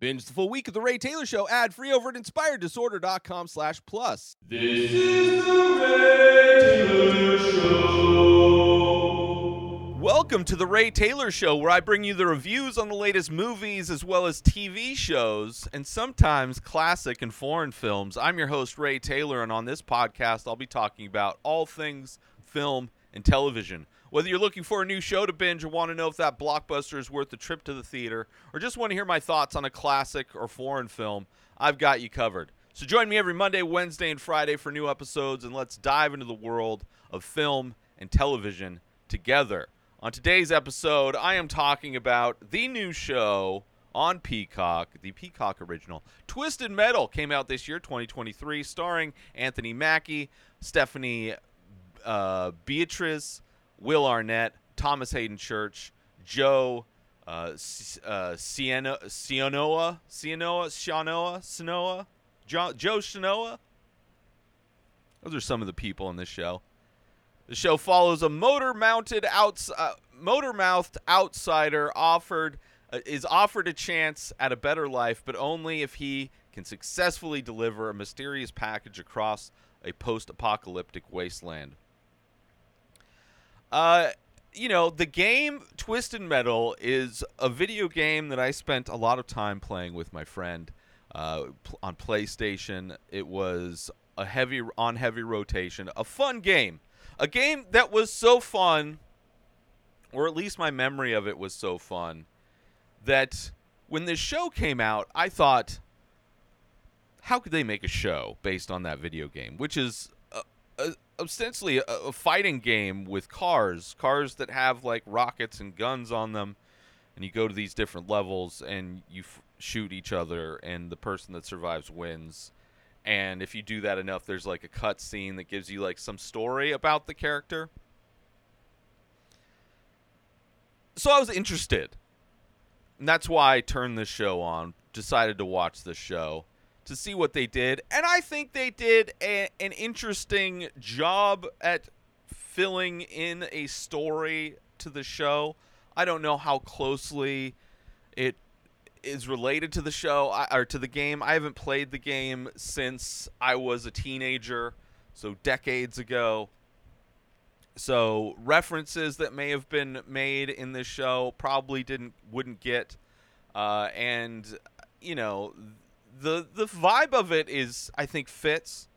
Binge the full week of The Ray Taylor Show ad free over at inspireddisorder.com slash plus. This is the Ray Taylor Show. Welcome to The Ray Taylor Show, where I bring you the reviews on the latest movies as well as TV shows and sometimes classic and foreign films. I'm your host, Ray Taylor, and on this podcast, I'll be talking about all things film and television. Whether you're looking for a new show to binge or want to know if that blockbuster is worth the trip to the theater, or just want to hear my thoughts on a classic or foreign film, I've got you covered. So join me every Monday, Wednesday, and Friday for new episodes, and let's dive into the world of film and television together. On today's episode, I am talking about the new show on Peacock, the Peacock original. Twisted Metal came out this year, 2023, starring Anthony Mackie, Stephanie uh, Beatriz, Will Arnett, Thomas Haden Church, Joe uh, S- uh, Sienna, Sienoa, Sienoa, Shanoa, Sinoa, jo- Joe Shanoa. Those are some of the people in this show. The show follows a motor-mounted outs- uh, motor-mouthed outsider offered uh, is offered a chance at a better life, but only if he can successfully deliver a mysterious package across a post-apocalyptic wasteland. Uh, you know, the game Twisted Metal is a video game that I spent a lot of time playing with my friend uh, on PlayStation. It was a heavy on heavy rotation, a fun game, a game that was so fun, or at least my memory of it was so fun, that when this show came out, I thought, how could they make a show based on that video game, which is uh, ostensibly a, a fighting game with cars, cars that have like rockets and guns on them, and you go to these different levels and you f- shoot each other, and the person that survives wins. And if you do that enough, there's like a cut scene that gives you like some story about the character. So I was interested. And that's why I turned this show on, decided to watch this show to see what they did. And I think they did a, an interesting job at filling in a story to the show. I don't know how closely it is related to the show or to the game. I haven't played the game since I was a teenager, so decades ago. So references that may have been made in this show probably didn't wouldn't get, uh, and you know the the vibe of it is I think fits,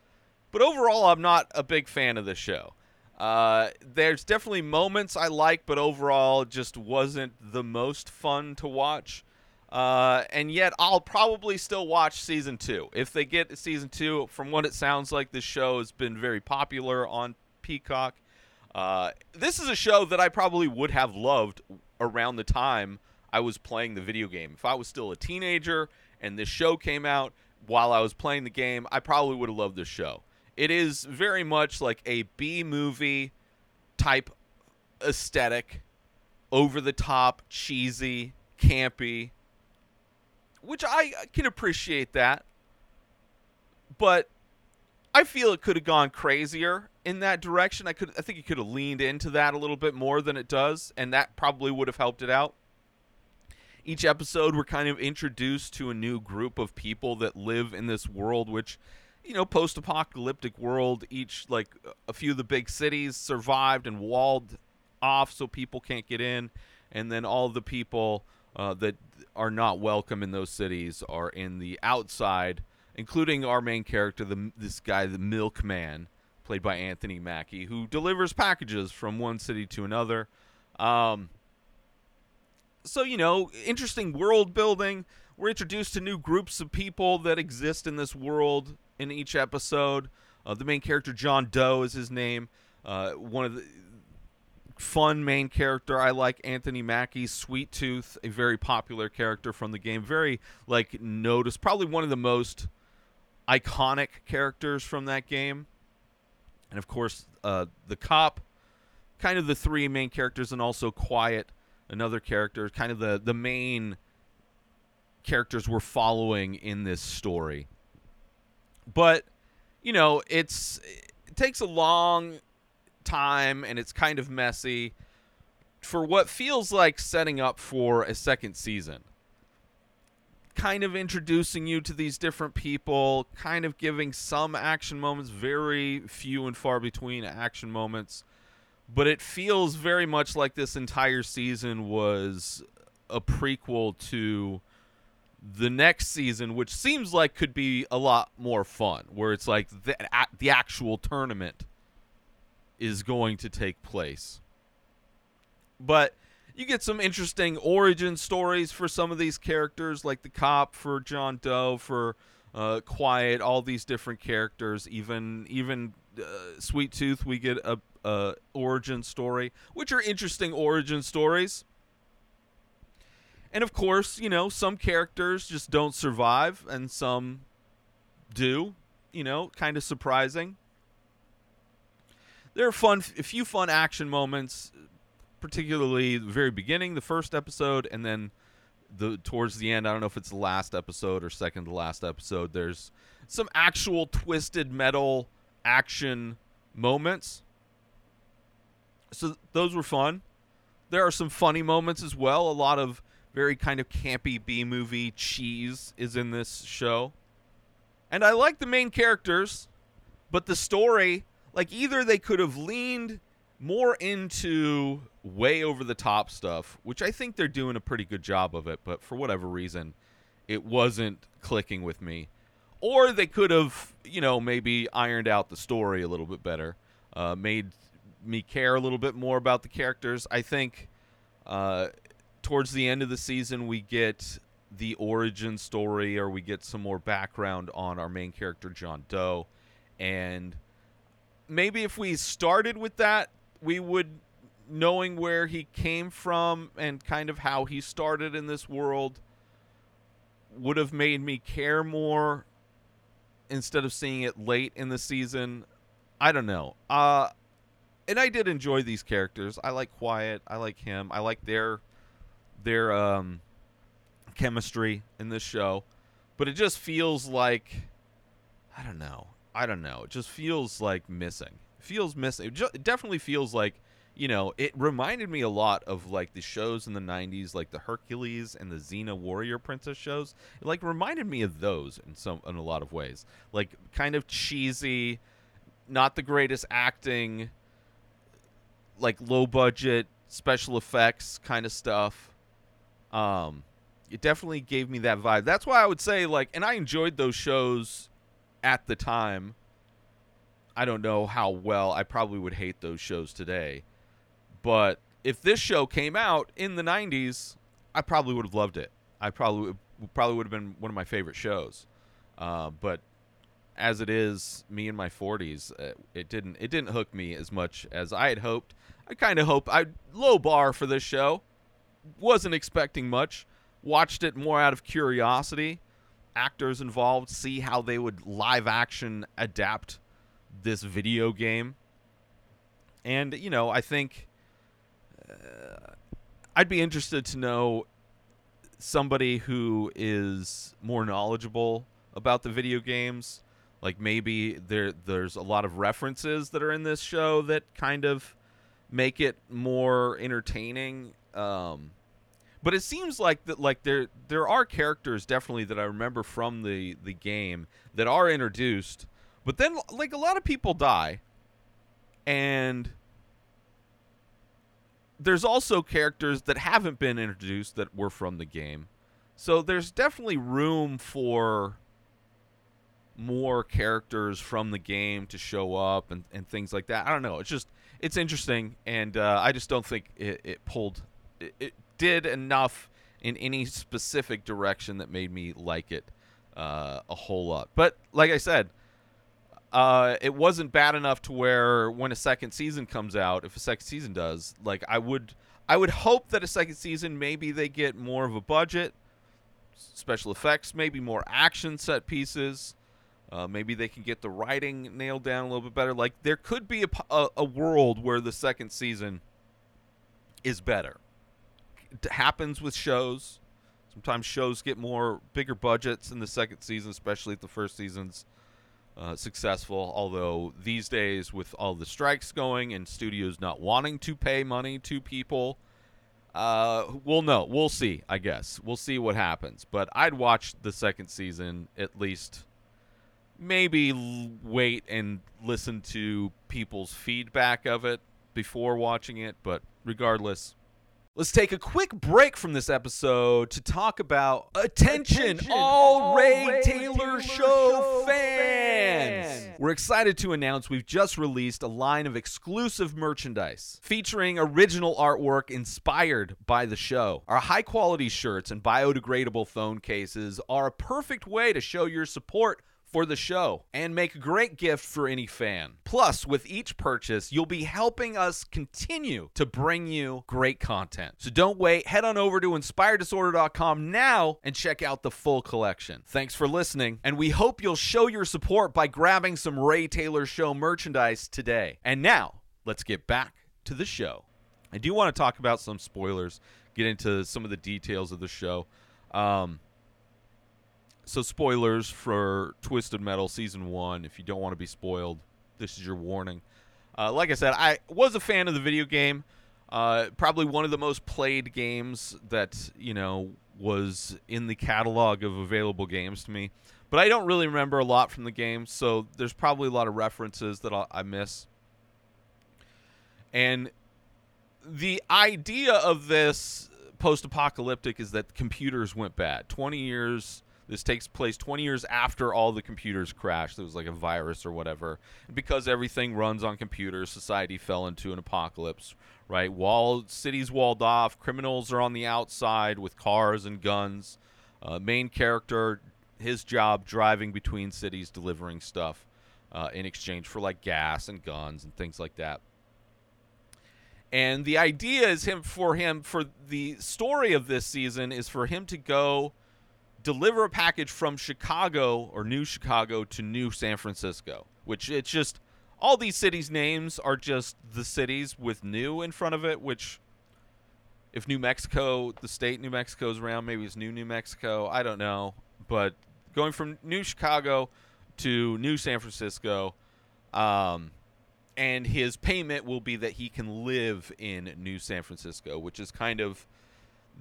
but overall I'm not a big fan of the show. Uh, there's definitely moments I like, but overall just wasn't the most fun to watch. Uh, and yet I'll probably still watch season two if they get season two. From what it sounds like, this show has been very popular on Peacock. Uh, this is a show that I probably would have loved around the time I was playing the video game. If I was still a teenager and this show came out while I was playing the game, I probably would have loved this show. It is very much like a B movie type aesthetic, over the top, cheesy, campy, which I can appreciate that. But I feel it could have gone crazier in that direction. I could I think it could have leaned into that a little bit more than it does, and that probably would have helped it out. Each episode we're kind of introduced to a new group of people that live in this world which you know, post-apocalyptic world, each like a few of the big cities survived and walled off so people can't get in, and then all the people uh, that are not welcome in those cities are in the outside, including our main character, the this guy, the Milkman, played by Anthony Mackie, who delivers packages from one city to another. Um, so you know, interesting world building. We're introduced to new groups of people that exist in this world in each episode. Uh, the main character, John Doe, is his name. Uh, one of the fun main character. I like Anthony Mackie's Sweet Tooth, a very popular character from the game. Very like noticed, probably one of the most iconic characters from that game. And of course, uh, the cop, kind of the three main characters, and also Quiet, another character, kind of the the main characters we're following in this story. But you know, it's it takes a long time and it's kind of messy for what feels like setting up for a second season. kind of introducing you to these different people, kind of giving some action moments, very few and far between action moments. But it feels very much like this entire season was a prequel to the next season, which seems like could be a lot more fun, where it's like the, the actual tournament is going to take place. But you get some interesting origin stories for some of these characters, like the cop for John Doe, for uh, Quiet, all these different characters. Even even uh, Sweet Tooth, we get a, a origin story, which are interesting origin stories. And of course, you know, some characters just don't survive, and some do. You know, kind of surprising. There are fun, a few fun action moments particularly the very beginning, the first episode, and then the towards the end. I don't know if it's the last episode or second to last episode. There's some actual twisted metal action moments. So those were fun. There are some funny moments as well. A lot of very kind of campy B movie cheese is in this show. And I like the main characters, but the story, like either they could have leaned more into way over the top stuff, which I think they're doing a pretty good job of it, but for whatever reason, it wasn't clicking with me. Or they could have, you know, maybe ironed out the story a little bit better, uh, made me care a little bit more about the characters. I think uh, towards the end of the season, we get the origin story or we get some more background on our main character, John Doe. And maybe if we started with that, we would knowing where he came from and kind of how he started in this world would have made me care more instead of seeing it late in the season. I don't know. Uh and I did enjoy these characters. I like Quiet. I like him. I like their their um chemistry in this show. But it just feels like I don't know. I don't know. It just feels like missing. It feels missing. It, it definitely feels like you know, it reminded me a lot of like the shows in the 90s like the Hercules and the Xena Warrior Princess shows. It like reminded me of those in some in a lot of ways. Like kind of cheesy, not the greatest acting, like low budget special effects kind of stuff. Um it definitely gave me that vibe. That's why I would say like and I enjoyed those shows at the time. I don't know how well I probably would hate those shows today but if this show came out in the 90s, I probably would have loved it. I probably probably would have been one of my favorite shows. Uh, but as it is, me in my 40s, uh, it didn't it didn't hook me as much as I had hoped. I kind of hope I low bar for this show. Wasn't expecting much. Watched it more out of curiosity. Actors involved, see how they would live action adapt this video game. And you know, I think uh, I'd be interested to know somebody who is more knowledgeable about the video games. Like maybe there there's a lot of references that are in this show that kind of make it more entertaining. Um, but it seems like that like there there are characters definitely that I remember from the the game that are introduced, but then like a lot of people die, and there's also characters that haven't been introduced that were from the game. So there's definitely room for more characters from the game to show up and, and things like that. I don't know. It's just it's interesting, and uh, I just don't think it, it pulled it, it, did enough in any specific direction that made me like it uh, a whole lot. But like I said, uh, it wasn't bad enough to where when a second season comes out, if a second season does, like I would, I would hope that a second season maybe they get more of a budget, special effects, maybe more action set pieces. Uh, maybe they can get the writing nailed down a little bit better. Like there could be a, a, a world where the second season is better. It happens with shows. Sometimes shows get more bigger budgets in the second season, especially if the first season's uh, successful. Although these days, with all the strikes going and studios not wanting to pay money to people, Uh, we'll know. We'll see. I guess we'll see what happens. But I'd watch the second season at least. Maybe l- wait and listen to people's feedback of it before watching it. But regardless, let's take a quick break from this episode to talk about attention, all Ray, Taylor, Show, fans. We're excited to announce we've just released a line of exclusive merchandise featuring original artwork inspired by the show. Our high quality shirts and biodegradable phone cases are a perfect way to show your support for the show and make a great gift for any fan. Plus, with each purchase, you'll be helping us continue to bring you great content. So don't wait, head on over to inspireddisorder.com now and check out the full collection. Thanks for listening, and we hope you'll show your support by grabbing some Ray Taylor Show merchandise today. And now, let's get back to the show. I do want to talk about some spoilers, get into some of the details of the show. Um, so spoilers for Twisted Metal season one. If you don't want to be spoiled, this is your warning. Uh, like I said, I was a fan of the video game. Uh, probably one of the most played games that you know was in the catalog of available games to me. But I don't really remember a lot from the game, so there's probably a lot of references that I'll, I miss. And the idea of this post-apocalyptic is that computers went bad. 20 years this takes place 20 years after all the computers crashed. There was like a virus or whatever. Because everything runs on computers, society fell into an apocalypse, right? Walled cities walled off, criminals are on the outside with cars and guns. Uh, main character, his job driving between cities delivering stuff uh, in exchange for like gas and guns and things like that. And the idea is him for him for the story of this season is for him to go deliver a package from Chicago or New Chicago to New San Francisco, which it's just all these cities' names are just the cities with new in front of it, which if New Mexico, the state New Mexico is around, maybe it's New New Mexico. I don't know. But going from New Chicago to New San Francisco, um, and his payment will be that he can live in New San Francisco, which is kind of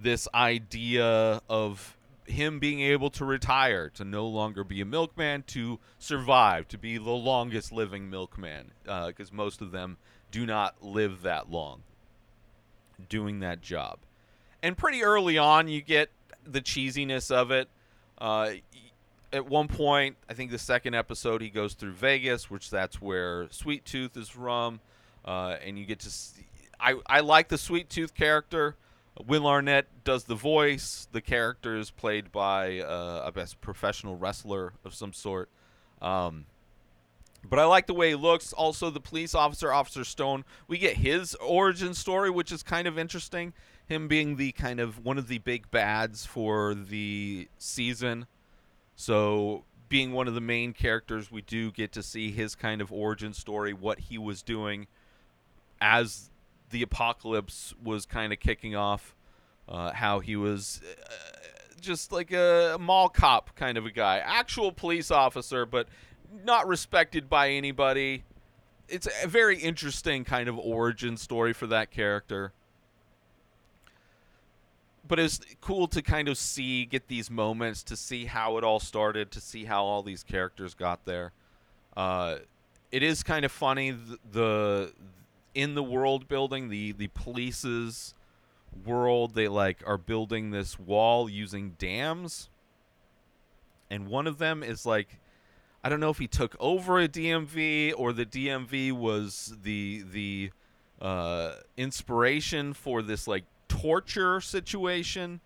this idea of him being able to retire, to no longer be a milkman, to survive, to be the longest living milkman, because uh, most of them do not live that long doing that job. And pretty early on, you get the cheesiness of it. Uh, at one point, I think the second episode, he goes through Vegas, which that's where Sweet Tooth is from, uh, and you get to. See, I I like the Sweet Tooth character. Will Arnett does the voice. The character is played by uh, a best professional wrestler of some sort. Um, but I like the way he looks. Also, the police officer, Officer Stone, we get his origin story, which is kind of interesting. Him being the kind of one of the big bads for the season. So, being one of the main characters, we do get to see his kind of origin story, what he was doing as the apocalypse was kind of kicking off. Uh, how he was uh, just like a mall cop kind of a guy, actual police officer, but not respected by anybody. It's a very interesting kind of origin story for that character. But it's cool to kind of see, get these moments to see how it all started, to see how all these characters got there. Uh, it is kind of funny the, the in the world building, the the police's world, they like are building this wall using dams. And one of them is like I don't know if he took over a DMV or the DMV was the the uh, inspiration for this like torture situation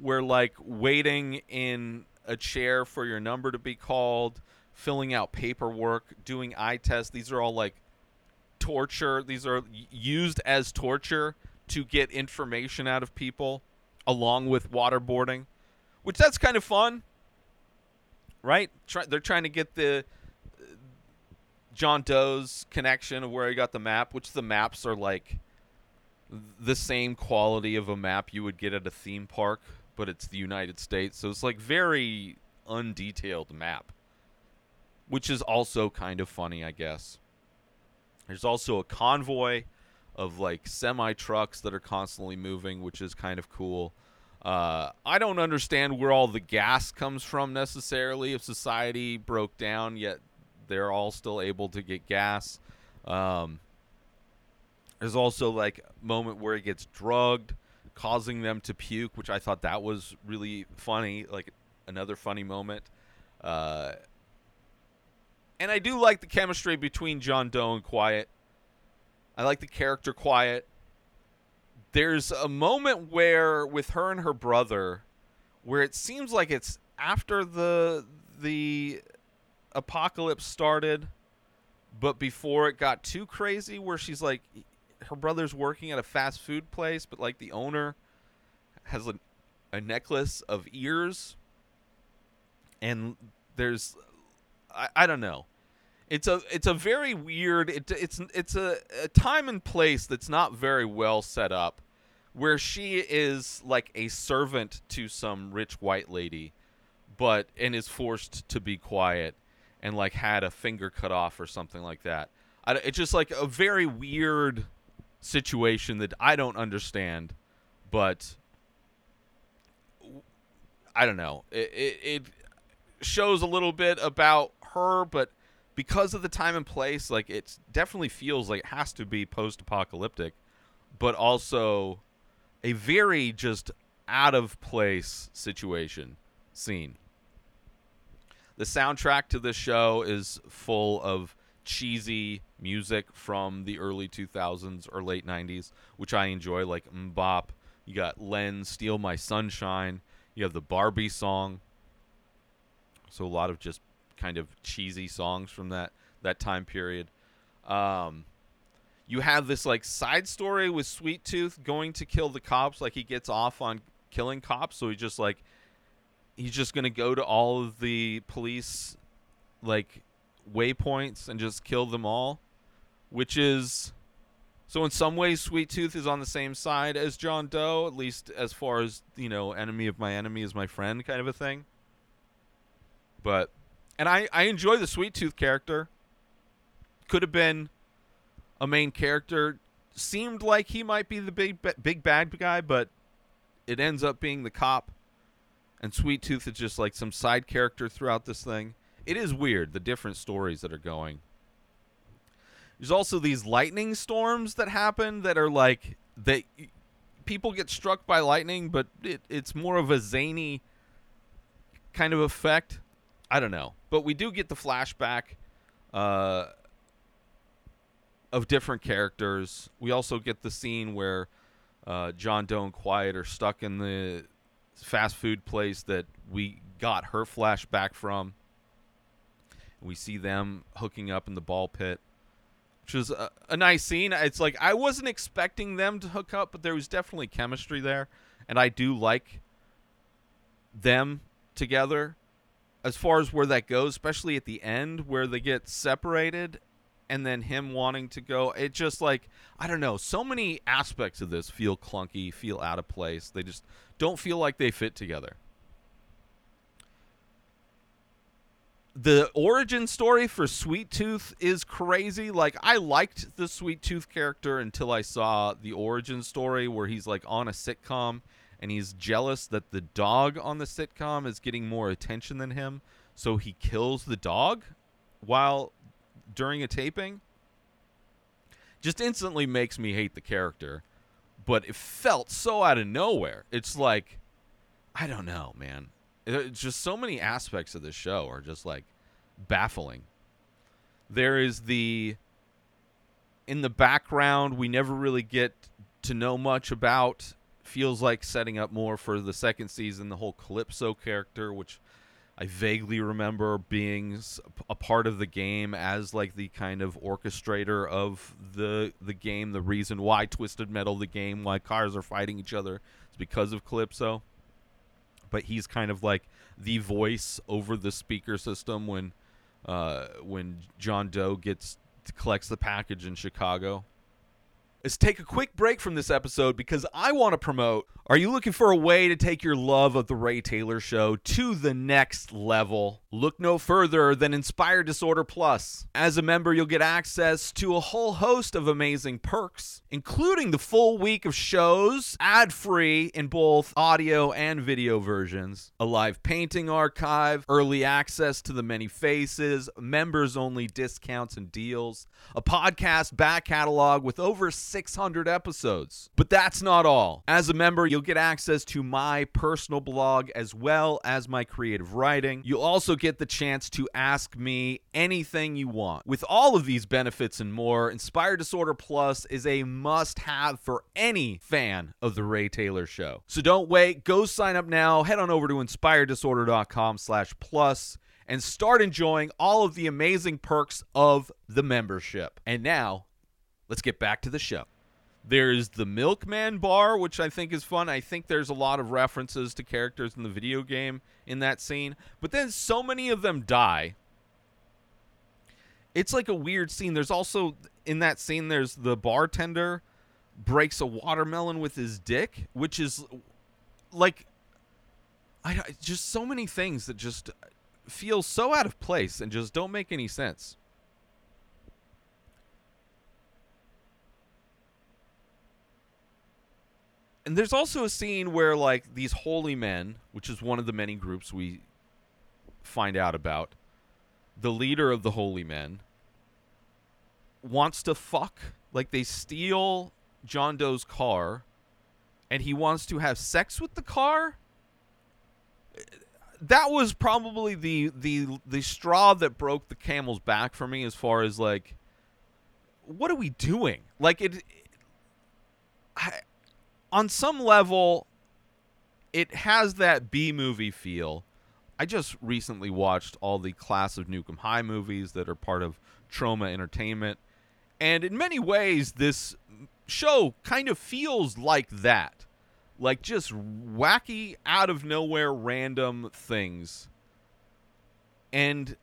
where like waiting in a chair for your number to be called, filling out paperwork, doing eye tests. These are all like torture. These are used as torture to get information out of people, along with waterboarding, which that's kind of fun, right? Try, they're trying to get the uh, John Doe's connection of where he got the map, which the maps are like the same quality of a map you would get at a theme park, but it's the United States, so it's like very undetailed map, which is also kind of funny, I guess. There's also a convoy of like semi trucks that are constantly moving, which is kind of cool. Uh, I don't understand where all the gas comes from necessarily. If society broke down, yet they're all still able to get gas. Um, there's also like a moment where he gets drugged, causing them to puke, which I thought that was really funny. Like another funny moment. Uh, and I do like the chemistry between John Doe and Quiet. I like the character Quiet. There's a moment where with her and her brother where it seems like it's after the the apocalypse started but before it got too crazy where she's like her brother's working at a fast food place but like the owner has a, a necklace of ears and there's I, I don't know it's a it's a very weird it, it's it's a, a time and place that's not very well set up where she is like a servant to some rich white lady but and is forced to be quiet and like had a finger cut off or something like that. I, it's just like a very weird situation that i don't understand but i don't know. It, it, it shows a little bit about her but because of the time and place like it definitely feels like it has to be post-apocalyptic but also a very just out of place situation scene. The soundtrack to this show is full of cheesy music from the early 2000s or late 90s which i enjoy like MMMBop. You got len steal my sunshine. You have the barbie song. So a lot of just kind of cheesy songs from that that time period. Um, you have this like side story with Sweet Tooth going to kill the cops. Like he gets off on killing cops, so he just like he's just gonna go to all of the police like waypoints and just kill them all, which is so in some ways Sweet Tooth is on the same side as John Doe, at least as far as you know, enemy of my enemy is my friend kind of a thing. But and I I enjoy the Sweet Tooth character. Could have been a main character. Seemed like he might be the big big bad guy, but it ends up being the cop. And Sweet Tooth is just like some side character throughout this thing. It is weird the different stories that are going. There's also these lightning storms that happen that are like that people get struck by lightning, but it, it's more of a zany kind of effect. I don't know, but we do get the flashback uh, of different characters. We also get the scene where uh, John Doe and Quiet are stuck in the fast food place that we got her flashback from. We see them hooking up in the ball pit, which is a, a nice scene. It's like I wasn't expecting them to hook up, but there was definitely chemistry there, and I do like them together as far as where that goes, especially at the end where they get separated and then him wanting to go. It just like, I don't know, so many aspects of this feel clunky, feel out of place. They just don't feel like they fit together. The origin story for Sweet Tooth is crazy. Like I liked the Sweet Tooth character until I saw the origin story where he's like on a sitcom and he's jealous that the dog on the sitcom is getting more attention than him, so he kills the dog while during a taping. Just instantly makes me hate the character, but it felt so out of nowhere. It's like I don't know, man. It's just so many aspects of the show are just like baffling. There is the in the background we never really get to know much about feels like setting up more for the second season the whole Calypso character, which I vaguely remember being a part of the game as like the kind of orchestrator of the the game. The reason why Twisted Metal the game, why cars are fighting each other, is because of Calypso. But he's kind of like the voice over the speaker system when uh, when John Doe gets collects the package in Chicago. Let's take a quick break from this episode because I want to promote Are you looking for a way to take your love of The Ray Taylor Show to the next level? Look no further than Inspired Disorder Plus. As a member, you'll get access to a whole host of amazing perks, including the full week of shows, ad free in both audio and video versions, a live painting archive, early access to the many faces, members only discounts and deals, a podcast back catalog with over 600 episodes. But that's not all. As a member, you'll get access to my personal blog as well as my creative writing. You'll also get the chance to ask me anything you want. With all of these benefits and more, Inspired Disorder Plus is a must have for any fan of The Ray Taylor Show. So don't wait. Go sign up now. Head on over to inspireddisorder.com slash plus and start enjoying all of the amazing perks of the membership. And now, let's get back to the show. There's the Milkman bar, which I think is fun. I think there's a lot of references to characters in the video game in that scene. But then so many of them die. It's like a weird scene. There's also in that scene there's the bartender breaks a watermelon with his dick, which is like I just so many things that just feel so out of place and just don't make any sense. And there's also a scene where like these holy men, which is one of the many groups we find out about, the leader of the holy men wants to fuck. Like they steal John Doe's car and he wants to have sex with the car. That was probably the the the straw that broke the camel's back for me as far as like what are we doing? Like it I, on some level it has that B movie feel. I just recently watched all the Class of Nuke 'Em High movies that are part of Troma Entertainment. And in many ways, this show kind of feels like that. Like just wacky, out of nowhere, random things. And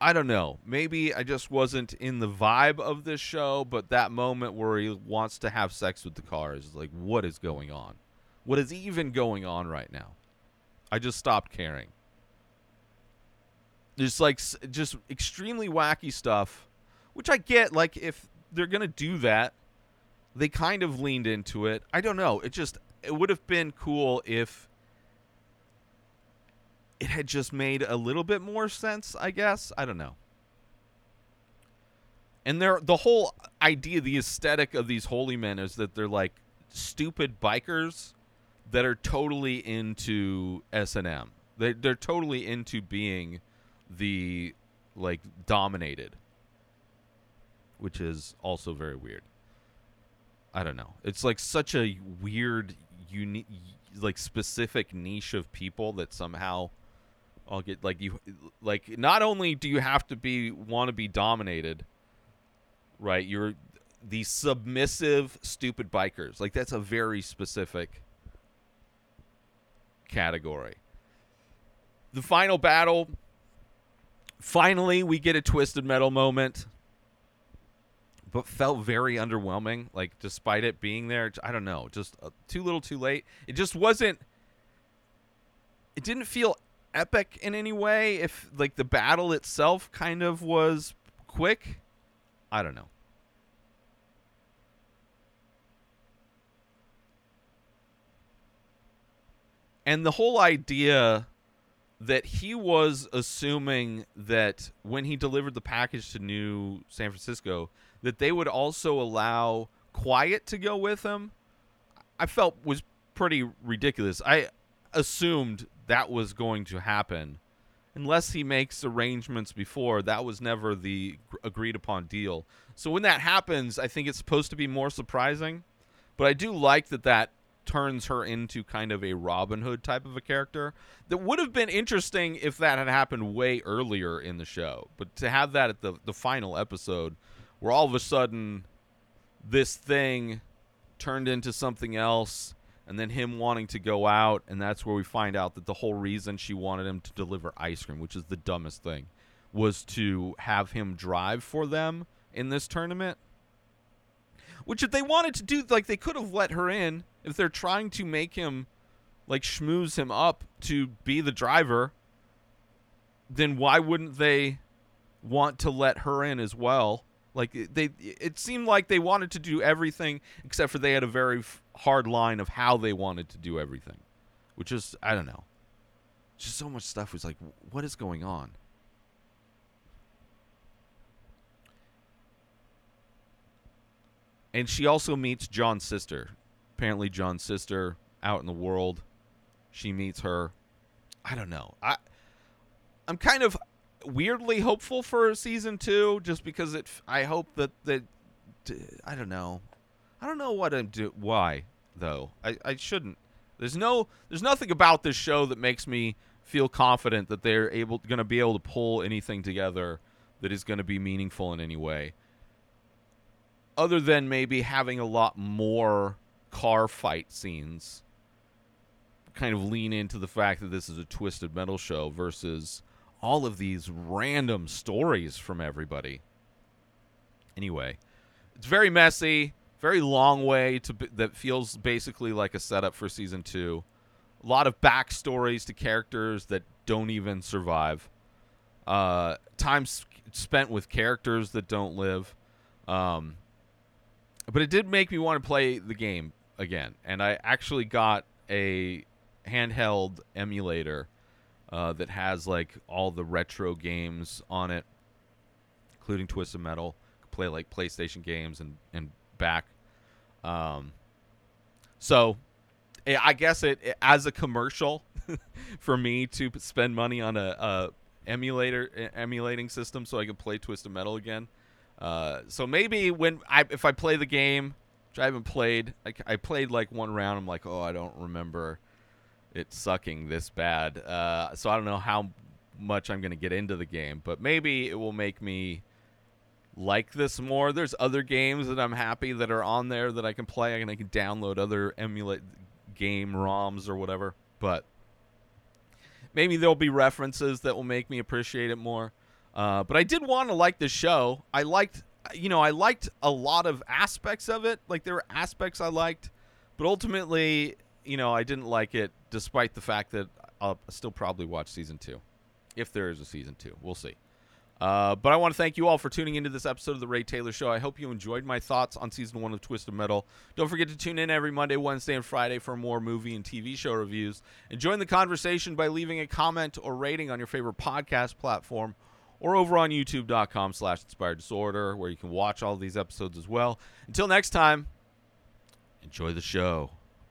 I don't know. Maybe I just wasn't in the vibe of this show, but that moment where he wants to have sex with the car is like, what is going on? What is even going on right now? I just stopped caring. There's like just extremely wacky stuff, which I get. Like if they're gonna do that, they kind of leaned into it. I don't know. It just it would have been cool if it had just made a little bit more sense. I guess I don't know. And they're the whole idea, the aesthetic of these holy men is that they're like stupid bikers that are totally into S and M. They they're totally into being the like dominated, which is also very weird. I don't know. It's like such a weird, unique, like specific niche of people that somehow I'll get like you like. Not only do you have to be want to be dominated, right? You're the submissive, stupid bikers. Like that's a very specific category. The final battle. Finally, we get a twisted metal moment but felt very underwhelming. Like despite it being there, I don't know, just uh, too little, too late. It just wasn't. It didn't feel epic in any way. If like the battle itself kind of was quick, I don't know. And the whole idea that he was assuming that when he delivered the package to New San Francisco, that they would also allow Quiet to go with him, I felt was pretty ridiculous. I assumed that was going to happen. Unless he makes arrangements before, that was never the agreed upon deal. So when that happens, I think it's supposed to be more surprising. But I do like that that turns her into kind of a Robin Hood type of a character. That would have been interesting if that had happened way earlier in the show. But to have that at the the final episode where all of a sudden this thing turned into something else and then him wanting to go out and that's where we find out that the whole reason she wanted him to deliver ice cream, which is the dumbest thing, was to have him drive for them in this tournament. Which if they wanted to do like they could have let her in if they're trying to make him like schmooze him up to be the driver, then why wouldn't they want to let her in as well? Like they, it seemed like they wanted to do everything except for they had a very f- hard line of how they wanted to do everything, which is I don't know. Just so much stuff was like, what is going on? And she also meets John's sister. Apparently, John's sister out in the world. She meets her. I don't know. I I'm kind of weirdly hopeful for season two, just because it. I hope that that I don't know. I don't know what I'm do. Why though? I I shouldn't. There's no. There's nothing about this show that makes me feel confident that they're able going to be able to pull anything together that is going to be meaningful in any way. Other than maybe having a lot more car fight scenes kind of lean into the fact that this is a twisted metal show versus all of these random stories from everybody. Anyway, it's very messy, very long way to that feels basically like a setup for season 2. A lot of backstories to characters that don't even survive. Uh, time s- spent with characters that don't live. Um, but it did make me want to play the game again, and I actually got a handheld emulator uh, that has like all the retro games on it, including Twisted Metal. Play like PlayStation games and and back. Um, so I guess it, as a commercial for me to spend money on a, a emulator emulating system so I could play Twisted Metal again. Uh, so maybe when I if I play the game, which I haven't played, like I played like one round, I'm like, oh, I don't remember it sucking this bad. Uh, so I don't know how much I'm gonna get into the game, but maybe it will make me like this more. There's other games that I'm happy that are on there that I can play, and I can download other emulate game ROMs or whatever. But maybe there'll be references that will make me appreciate it more. Uh, but I did want to like the show. I liked, you know, I liked a lot of aspects of it. Like there were aspects I liked, but ultimately, you know, I didn't like it, despite the fact that I'll still probably watch season two, if there is a season two. We'll see. Uh, but I want to thank you all for tuning into this episode of the Ray Taylor Show. I hope you enjoyed my thoughts on season one of Twisted Metal. Don't forget to tune in every Monday, Wednesday, and Friday for more movie and TV show reviews. And join the conversation by leaving a comment or rating on your favorite podcast platform or over on youtube.com slash inspired disorder where you can watch all these episodes as well. Until next time, enjoy the show.